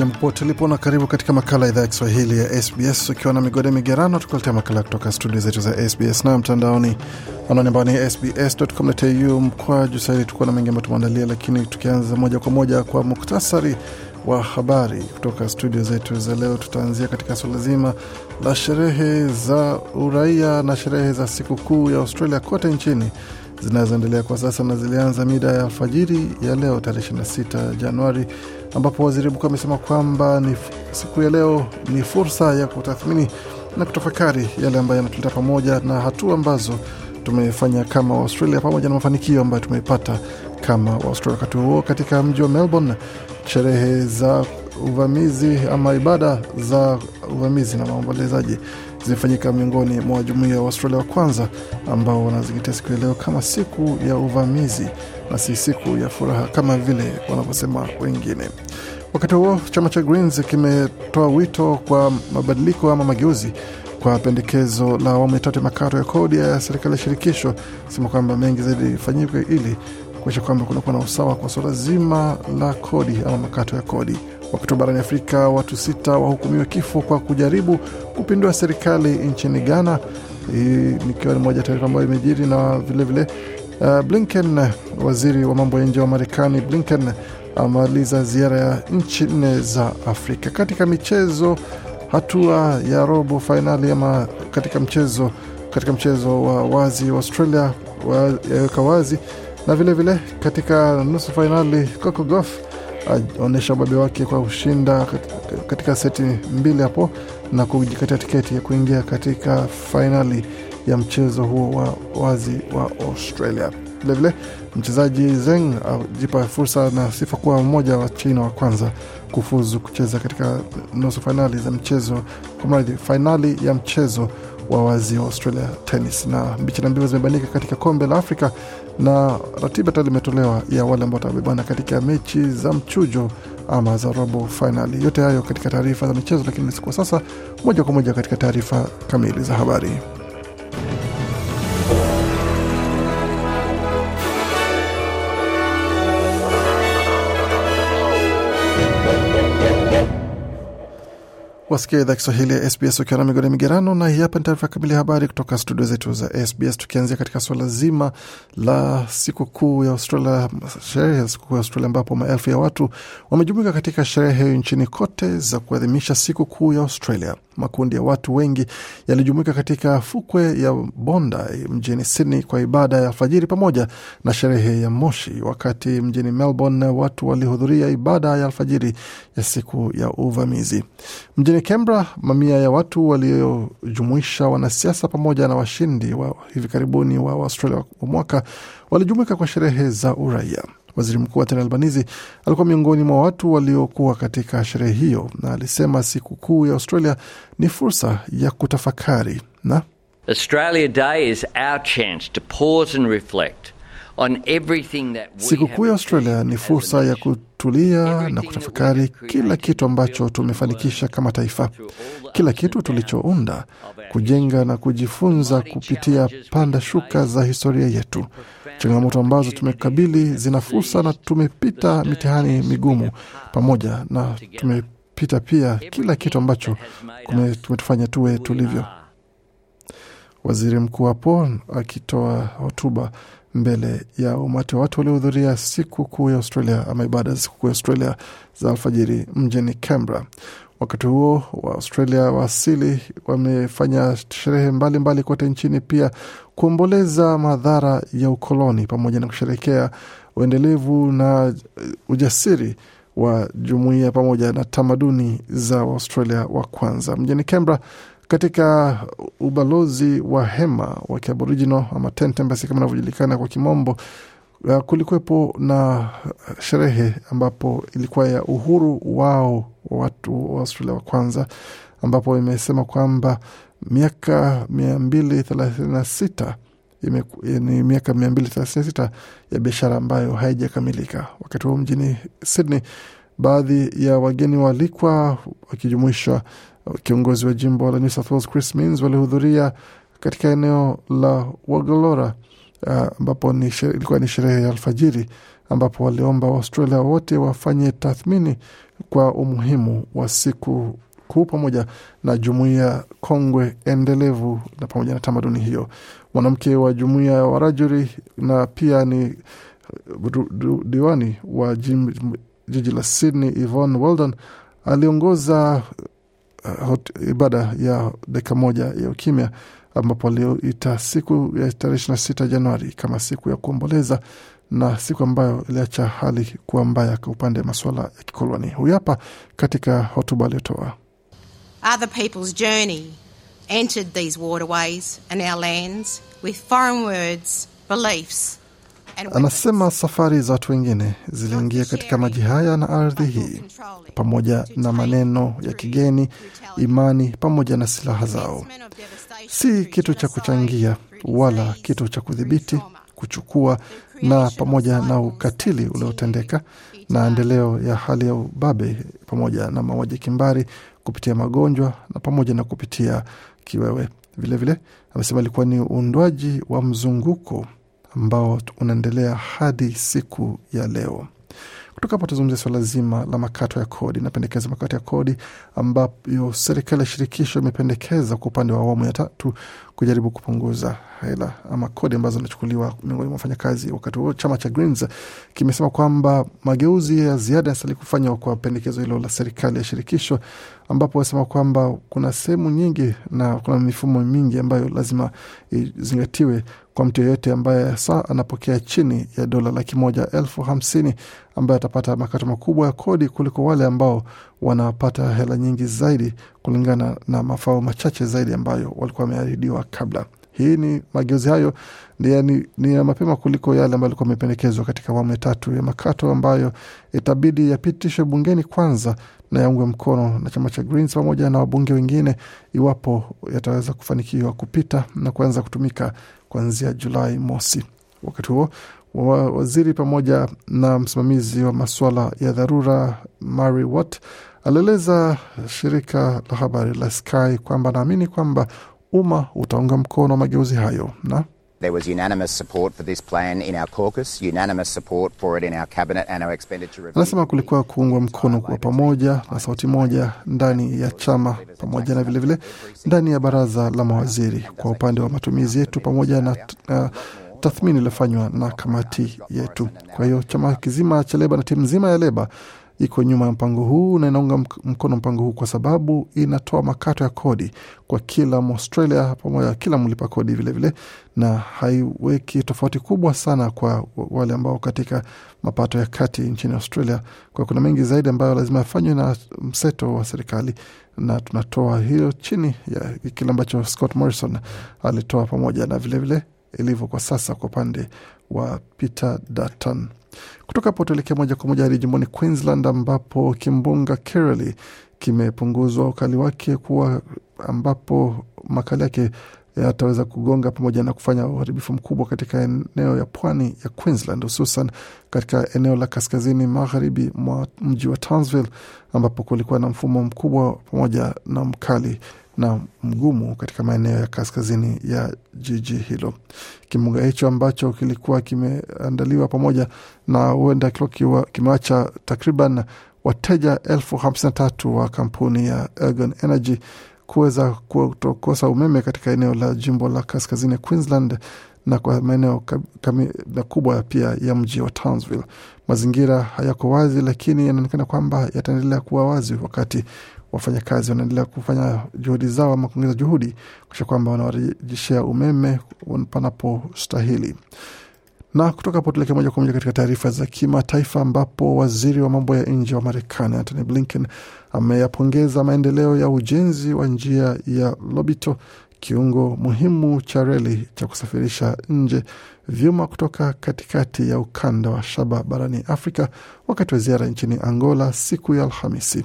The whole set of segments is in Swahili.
Jambo pote ulipo na karibu katika makala ya idhaa ya Kiswahili ya SBS ukiwa na migode migerano, tukuletea makala kutoka studio zetu za SBS na mtandaoni anwani ambao ni sbs.com.au mkwa juu sahili. Tukuwa na mengi ambayo tumeandalia, lakini tukianza moja kwa moja kwa muktasari wa habari kutoka studio zetu za leo, tutaanzia katika suala zima la sherehe za uraia na sherehe za sikukuu ya Australia kote nchini zinazoendelea kwa sasa na zilianza mida ya alfajiri ya leo tarehe 26 Januari, ambapo waziri mkuu amesema kwamba siku ya leo ni fursa ya kutathmini na kutafakari yale ambayo yanatuleta pamoja na hatua ambazo tumefanya kama Australia pamoja na mafanikio ambayo tumeipata kama Australia. Wakati huo katika mji wa Melbourne, sherehe za uvamizi ama ibada za uvamizi na maombolezaji zimefanyika miongoni mwa jumuiya ya Waustralia wa kwanza ambao wanazingatia siku ya leo kama siku ya uvamizi na si siku ya furaha kama vile wanavyosema wengine. Wakati huo chama cha Greens kimetoa wito kwa mabadiliko ama mageuzi kwa pendekezo la awamu ya tatu ya makato ya kodi ya serikali ya shirikisho, sema kwamba mengi zaidi ifanyike ili kuakisha kwamba kunakuwa na usawa kwa suala zima la kodi ama makato ya kodi. Wakati barani Afrika, watu sita wahukumiwa kifo kwa kujaribu kupindua serikali nchini Ghana, hii nikiwa ni moja taarifa ambayo imejiri na vilevile vile, uh, Blinken, waziri wa mambo ya nje wa Marekani, Blinken amaliza ziara ya nchi nne za Afrika. Katika michezo, hatua ya robo fainali ama katika mchezo katika mchezo wa wazi wa Australia yaweka wazi na vilevile vile, katika nusu fainali Coco Gauff aonyesha ubabe wake kwa kushinda katika seti mbili hapo na kujikatia tiketi ya kuingia katika fainali ya mchezo huo wa wazi wa Australia. Vilevile mchezaji Zeng ajipa fursa na sifa kuwa mmoja wa China wa kwanza kufuzu kucheza katika nusu fainali za mchezo kwa mradhi fainali ya mchezo wa wazi wa Australia tennis. Na mbichi na mbivu zimebanika katika kombe la Afrika na ratiba tayari imetolewa ya wale ambao watabebana katika mechi za mchujo ama za robo fainali. Yote hayo katika taarifa za michezo, lakini kwa sasa moja kwa moja katika taarifa kamili za habari. Wasikia idhaa Kiswahili ya SBS ukiwa na migode migerano, na hii hapa ni taarifa kamili ya habari kutoka studio zetu za SBS, tukianzia katika suala zima la sikukuu ya Australia, sherehe ya sikukuu ya Australia, ambapo maelfu ya watu wamejumuika katika sherehe nchini kote za kuadhimisha sikukuu ya Australia. Makundi ya watu wengi yalijumuika katika fukwe ya Bondi mjini Sydney kwa ibada ya alfajiri pamoja na sherehe ya moshi, wakati mjini Melbourne watu walihudhuria ibada ya alfajiri ya siku ya uvamizi. Mjini Canberra, mamia ya watu waliojumuisha wanasiasa pamoja na washindi wa hivi karibuni wa Australia wa mwaka walijumuika kwa sherehe za uraia. Waziri Mkuu Anthony Albanese alikuwa miongoni mwa watu waliokuwa katika sherehe hiyo, na alisema sikukuu ya Australia ni fursa ya kutafakari na Australia Day is our chance to pause and reflect on everything that we Sikukuu ya Australia ni fursa ya kutulia na kutafakari kila kitu ambacho tumefanikisha kama taifa, kila kitu tulichounda, kujenga na kujifunza kupitia panda shuka za historia yetu. Changamoto ambazo tumekabili zina fursa, na tumepita mitihani migumu pamoja, na tumepita pia kila kitu ambacho kumetufanya tuwe tulivyo. waziri mkuu hapo akitoa hotuba mbele ya umati wa watu waliohudhuria siku kuu ya Australia ama ibada za siku kuu ya Australia za alfajiri mjini Canberra. Wakati huo wa Australia wa asili wamefanya sherehe mbalimbali kote nchini, pia kuomboleza madhara ya ukoloni pamoja na kusherekea uendelevu na ujasiri wa jumuiya pamoja na tamaduni za Waustralia wa kwanza mjini Canberra katika ubalozi wa hema wa kiaboriginal ama tent embassy kama inavyojulikana kwa kimombo kulikuwepo na sherehe ambapo ilikuwa ya uhuru wao wa watu wa Australia wa kwanza ambapo imesema kwamba miaka mia mbili thelathini na sita ni miaka mia mbili thelathini na sita ya biashara ambayo haijakamilika. Wakati huo mjini Sydney, baadhi ya wageni waalikwa wakijumuisha kiongozi wa jimbo la New South Wales Chris Minns walihudhuria katika eneo la Wagallora ambapo uh, ilikuwa ni sherehe ya alfajiri ambapo waliomba Waustralia wote wafanye tathmini kwa umuhimu wa siku kuu pamoja na jumuiya kongwe endelevu na pamoja na tamaduni hiyo. Mwanamke wa jumuiya ya Warajuri na pia ni diwani wa jiji la Sydney Yvonne Weldon aliongoza uh, ibada ya dakika moja ya ukimya ambapo siku ya tarehe sita Januari kama siku ya kuomboleza na siku ambayo iliacha hali kuwa mbaya kwa upande wa masuala ya kikoloni. Huyu hapa katika hotuba aliyotoa. Other people's journey entered these waterways and our lands with foreign words, beliefs Anasema safari za watu wengine ziliingia katika maji haya na ardhi hii, pamoja na maneno ya kigeni, imani, pamoja na silaha zao. Si kitu cha kuchangia wala kitu cha kudhibiti, kuchukua, na pamoja na ukatili uliotendeka na endeleo ya hali ya ubabe, pamoja na mauaji kimbari, kupitia magonjwa na pamoja na kupitia kiwewe. Vilevile amesema ilikuwa ni uundwaji wa mzunguko ambao unaendelea hadi siku ya leo. Kutoka hapo tuzungumzia swala zima la makato ya kodi. Napendekeza makato ya kodi ambayo serikali ya shirikisho imependekeza kwa upande wa awamu ya tatu kujaribu kupunguza hela ama kodi ambazo zinachukuliwa miongoni mwa wafanyakazi. Wakati huo chama cha Greens kimesema kwamba mageuzi ya ziada yanastahili kufanywa kwa pendekezo hilo la serikali ya shirikisho, ambapo wasema kwamba kuna sehemu nyingi na kuna mifumo mingi ambayo lazima izingatiwe kwa mtu yeyote ambaye saa anapokea chini ya dola laki moja elfu hamsini ambaye atapata makato makubwa ya kodi kuliko wale ambao wanapata hela nyingi zaidi kulingana na mafao machache zaidi ambayo walikuwa wameahidiwa kabla. Hii ni mageuzi hayo ni, ni ya mapema kuliko yale ambayo alikuwa amependekezwa katika awamu ya tatu ya makato ambayo itabidi yapitishwe bungeni kwanza na yaungwe mkono na chama cha Greens pamoja na wabunge wengine iwapo yataweza kufanikiwa kupita na kuanza kutumika kuanzia Julai mosi. Wakati huo wa waziri pamoja na msimamizi wa masuala ya dharura Mary Watt alieleza shirika la habari la Sky kwamba anaamini kwamba umma utaunga mkono mageuzi hayo na There was unanimous support for this plan in our caucus, unanimous support for it in our cabinet and our expenditure review. Anasema kulikuwa kuungwa mkono kwa pamoja na sauti moja ndani ya chama pamoja na vilevile vile, ndani ya baraza la mawaziri kwa upande wa matumizi yetu pamoja na uh, tathmini iliyofanywa na kamati yetu. Kwa hiyo chama kizima cha Leba na timu nzima ya Leba iko nyuma ya mpango huu na inaunga mkono mpango huu kwa sababu inatoa makato ya kodi kwa kila Mwaustralia pamoja kila mlipa kodi vilevile vile, na haiweki tofauti kubwa sana kwa wale ambao katika mapato ya kati nchini Australia, kwa kuna mengi zaidi ambayo lazima yafanywe na mseto wa serikali, na tunatoa hiyo chini ya kile ambacho Scott Morrison alitoa pamoja na vilevile ilivyo kwa sasa kwa upande wa Peter Dutton. Kutoka hapo tuelekea moja kwa moja hadi jimboni Queensland ambapo kimbunga Kirrily kimepunguzwa ukali wake kuwa ambapo makali yake yataweza kugonga pamoja na kufanya uharibifu mkubwa katika eneo ya pwani ya Queensland, hususan katika eneo la kaskazini magharibi mwa mji wa Townsville ambapo kulikuwa na mfumo mkubwa pamoja na mkali na mgumu katika maeneo ya kaskazini ya jiji hilo. Kimbunga hicho ambacho kilikuwa kimeandaliwa pamoja na huenda kilikuwa kimewacha takriban wateja elfu hamsini na tatu wa kampuni ya Ergon Energy kuweza kutokosa umeme katika eneo la jimbo la kaskazini Queensland na kwa maeneo makubwa pia ya mji wa Townsville. Mazingira hayako wazi, lakini yanaonekana kwamba yataendelea kuwa wazi wakati wafanyakazi wanaendelea kufanya juhudi zao ama kuongeza juhudi kuisha kwamba wanawarejeshea umeme panapostahili. Na kutoka hapo tuelekee moja kwa moja katika taarifa za kimataifa, ambapo waziri wa mambo ya nje wa Marekani Antony Blinken ameyapongeza maendeleo ya ujenzi wa njia ya Lobito, kiungo muhimu cha reli cha kusafirisha nje vyuma kutoka katikati ya ukanda wa shaba barani Afrika wakati wa ziara nchini Angola siku ya Alhamisi.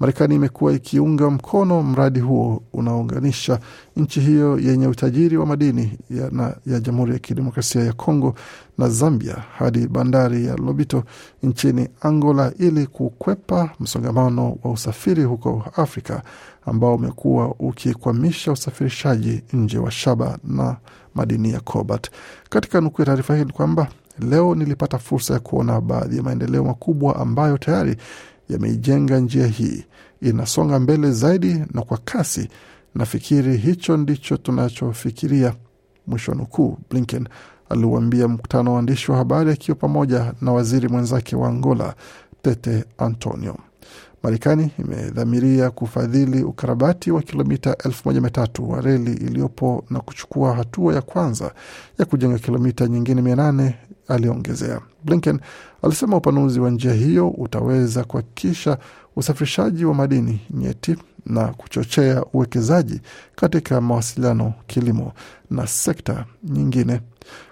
Marekani imekuwa ikiunga mkono mradi huo unaounganisha nchi hiyo yenye utajiri wa madini ya, na, ya Jamhuri ya Kidemokrasia ya Kongo na Zambia hadi bandari ya Lobito nchini Angola ili kukwepa msongamano wa usafiri huko Afrika ambao umekuwa ukikwamisha usafirishaji nje wa shaba na madini ya cobalt. Katika nukuu ya taarifa hii ni kwamba leo nilipata fursa ya kuona baadhi ya maendeleo makubwa ambayo tayari yameijenga njia hii, inasonga mbele zaidi na kwa kasi. Nafikiri hicho ndicho tunachofikiria, mwisho wa nukuu. Blinken aliuambia mkutano wa waandishi wa habari akiwa pamoja na waziri mwenzake wa Angola Tete Antonio. Marekani imedhamiria kufadhili ukarabati wa kilomita elfu moja mia tatu wa reli iliyopo na kuchukua hatua ya kwanza ya kujenga kilomita nyingine mia nane aliongezea. Blinken alisema upanuzi wa njia hiyo utaweza kuhakikisha usafirishaji wa madini nyeti na kuchochea uwekezaji katika mawasiliano, kilimo na sekta nyingine.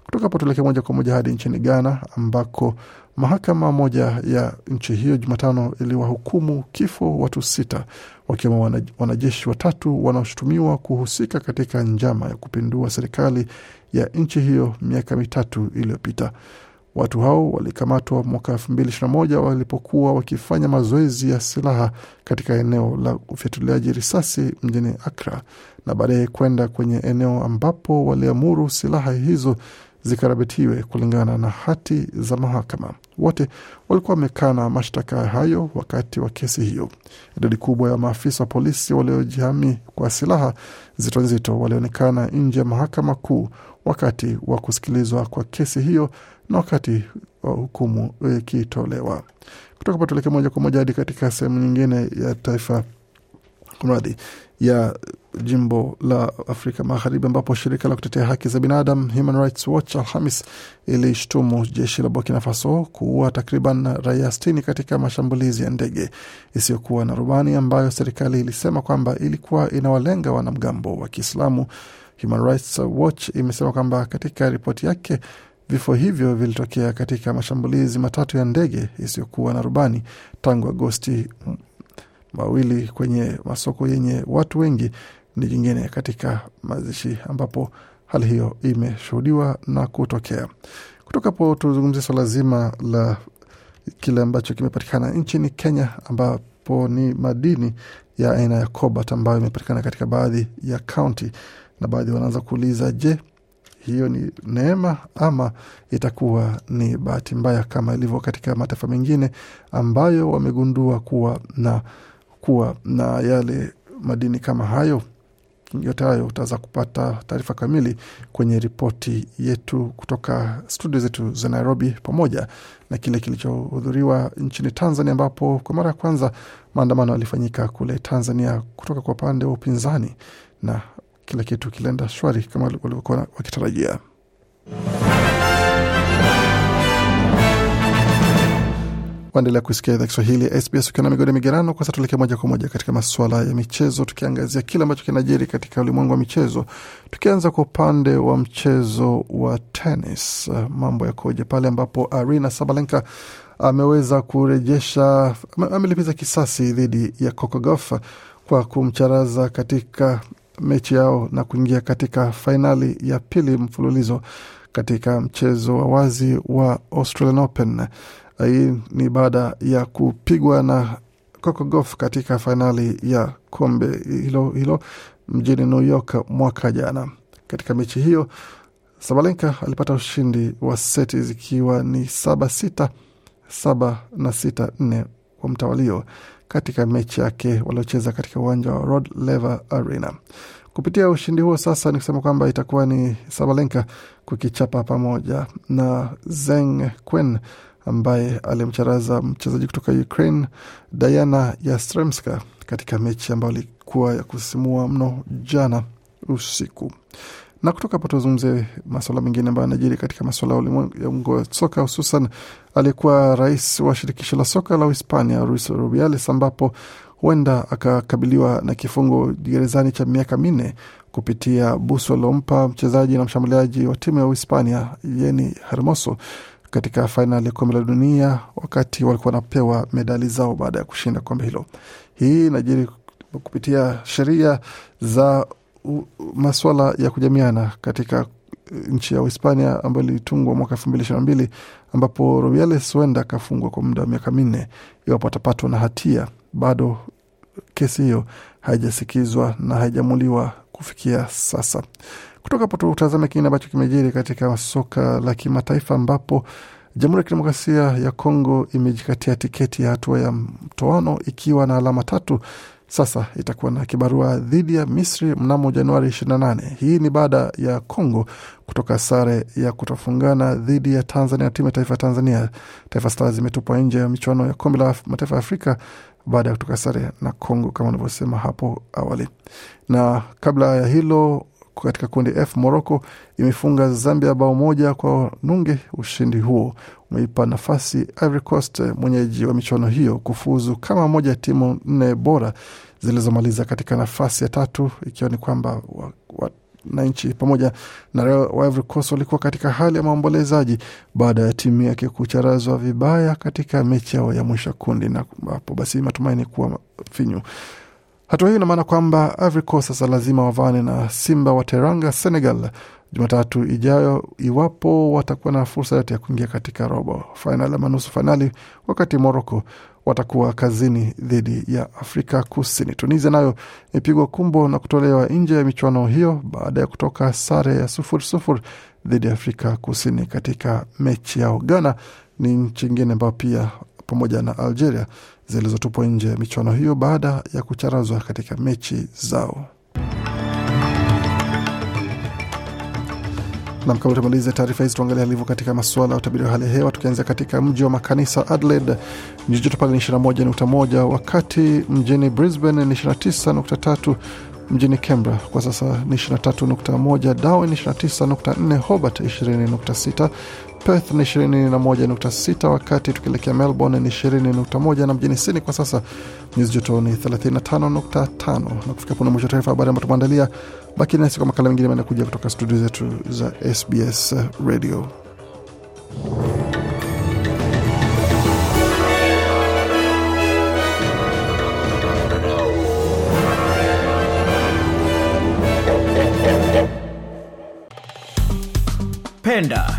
Kutoka hapo tuelekee moja kwa moja hadi nchini Ghana ambako mahakama moja ya nchi hiyo Jumatano iliwahukumu kifo watu sita wakiwemo wanajeshi watatu wanaoshutumiwa kuhusika katika njama ya kupindua serikali ya nchi hiyo miaka mitatu iliyopita. Watu hao walikamatwa mwaka elfu mbili ishirini na moja walipokuwa wakifanya mazoezi ya silaha katika eneo la ufyatuliaji risasi mjini Akra na baadaye kwenda kwenye eneo ambapo waliamuru silaha hizo zikarabitiwe kulingana na hati za mahakama. Wote walikuwa wamekana mashtaka hayo wakati wa kesi hiyo. Idadi kubwa ya maafisa wa polisi waliojihami kwa silaha nzito nzito walionekana nje ya mahakama kuu wakati wa kusikilizwa kwa kesi hiyo na wakati wa hukumu ikitolewa. Kutoka patuleke moja kwa moja hadi katika sehemu nyingine ya taifa kumradhi ya jimbo la Afrika Magharibi ambapo shirika la kutetea haki za binadamu Human Rights Watch Alhamis ilishtumu jeshi la Burkina Faso kuua takriban raia sitini katika mashambulizi ya ndege isiyokuwa na rubani ambayo serikali ilisema kwamba ilikuwa inawalenga wanamgambo wa Kiislamu. Human Rights Watch imesema kwamba katika ripoti yake vifo hivyo vilitokea katika mashambulizi matatu ya ndege isiyokuwa na rubani tangu Agosti mawili kwenye masoko yenye watu wengi ni jingine katika mazishi ambapo hali hiyo imeshuhudiwa na kutokea. Kutoka hapo tuzungumzia swala zima la kile ambacho kimepatikana nchini Kenya, ambapo ni madini ya aina ya cobalt ambayo imepatikana katika baadhi ya kaunti, na baadhi wanaanza kuuliza, je, hiyo ni neema ama itakuwa ni bahati mbaya kama ilivyo katika mataifa mengine ambayo wamegundua kuwa na kuwa na yale madini kama hayo. Yote hayo utaweza kupata taarifa kamili kwenye ripoti yetu kutoka studio zetu za Nairobi, pamoja na kile kilichohudhuriwa nchini Tanzania, ambapo kwa mara ya kwanza maandamano yalifanyika kule Tanzania kutoka kwa upande wa upinzani na kila kitu kilienda shwari kama walivyokuwa wakitarajia. Waendelea kusikia idhaa Kiswahili ya SBS ukiwa na migodi migerano. Kwa sasa tuelekea moja kwa moja katika masuala ya michezo, tukiangazia kile ambacho kinajiri katika ulimwengu wa michezo, tukianza kwa upande wa mchezo wa tenis. Mambo yakoje pale ambapo Arina Sabalenka ameweza kurejesha, amelipiza kisasi dhidi ya Coco Gauff kwa kumcharaza katika mechi yao na kuingia katika fainali ya pili mfululizo katika mchezo wa wazi wa Australian Open. Hii ni baada ya kupigwa na Coco Gauff katika fainali ya kombe hilo hilo mjini New York mwaka jana. Katika mechi hiyo Sabalenka alipata ushindi wa seti zikiwa ni saba sita, saba na sita nne kwa mtawalio katika mechi yake waliocheza katika uwanja wa Rod Laver Arena. Kupitia ushindi huo sasa ni kusema kwamba itakuwa ni Sabalenka kukichapa pamoja na Zeng Quen ambaye alimcharaza mchezaji kutoka Ukraine Diana Yastremska katika mechi ambayo ilikuwa ya kusisimua mno jana usiku. Na kutoka hapo tuzungumzie masuala mengine ambayo yanajiri katika masuala ya ulimwengu wa soka, hususan aliyekuwa rais wa shirikisho la soka la Uhispania Luis Rubiales, ambapo huenda akakabiliwa na kifungo gerezani cha miaka minne kupitia busu aliompa mchezaji na mshambuliaji wa timu ya Uhispania Yeni Hermoso katika fainali ya kombe la dunia wakati walikuwa wanapewa medali zao baada ya kushinda kombe hilo. Hii inajiri kupitia sheria za masuala ya kujamiana katika nchi ya Uhispania ambayo ilitungwa mwaka elfu mbili ishirini na mbili ambapo Rubiales huenda akafungwa kwa muda wa miaka minne iwapo atapatwa na hatia. Bado kesi hiyo haijasikizwa na haijamuliwa kufikia sasa. Kutoka hapo tutazame kingine ambacho kimejiri katika soka la kimataifa ambapo Jamhuri ya Kidemokrasia ya Kongo imejikatia tiketi ya hatua ya mtoano ikiwa na alama tatu. Sasa itakuwa na kibarua dhidi ya Misri mnamo Januari 28. Hii ni baada ya Congo kutoka sare ya kutofungana dhidi ya Tanzania. Timu ya taifa ya Tanzania, Taifa Stars, imetupwa nje ya michuano ya kombe la mataifa ya Afrika baada ya kutoka sare na Congo kama unavyosema hapo awali. Na kabla ya hilo katika kundi F Moroko imefunga Zambia bao moja kwa nunge. Ushindi huo umeipa nafasi Ivory Coast, mwenyeji wa michuano hiyo, kufuzu kama moja ya timu nne bora zilizomaliza katika nafasi ya tatu, ikiwa ni kwamba wananchi wa pamoja na wa Ivory Coast walikuwa katika hali ya maombolezaji baada ya timu yake kucharazwa vibaya katika mechi yao ya mwisho kundi, na hapo basi matumaini kuwa finyu. Hatua hiyo ina maana kwamba Ivory Coast sasa lazima wavane na Simba wa Teranga Senegal Jumatatu ijayo iwapo watakuwa na fursa yote ya kuingia katika robo fainali ama nusu fainali, wakati Morocco watakuwa kazini dhidi ya Afrika Kusini. Tunisia nayo imepigwa kumbo na kutolewa nje ya michuano hiyo baada ya kutoka sare ya sufuri sufuri dhidi ya Afrika Kusini katika mechi yao. Ghana ni nchi ingine ambayo pia pamoja na Algeria zilizotupwa nje ya michuano hiyo baada ya kucharazwa katika mechi zao. Nam, kabla tumalize taarifa hizi, tuangalia alivyo katika masuala ya utabiri wa hali ya hewa, tukianzia katika mji wa makanisa Adelaide, nyuzi joto pale ni 21.1, wakati mjini Brisbane ni 29.3, mjini Canberra kwa sasa ni 23.1, Darwin 29.4, Hobart 20.6, Perth ni 21.6, wakati tukielekea Melbourne ni 20.1 na mjini Sydney kwa sasa nyuzi joto ni 35.5. Na kufika puna mwisho taarifa habari ambayo tumeandalia. Baki nasi kwa makala mengine manakuja kutoka studio zetu za SBS Radio. Penda,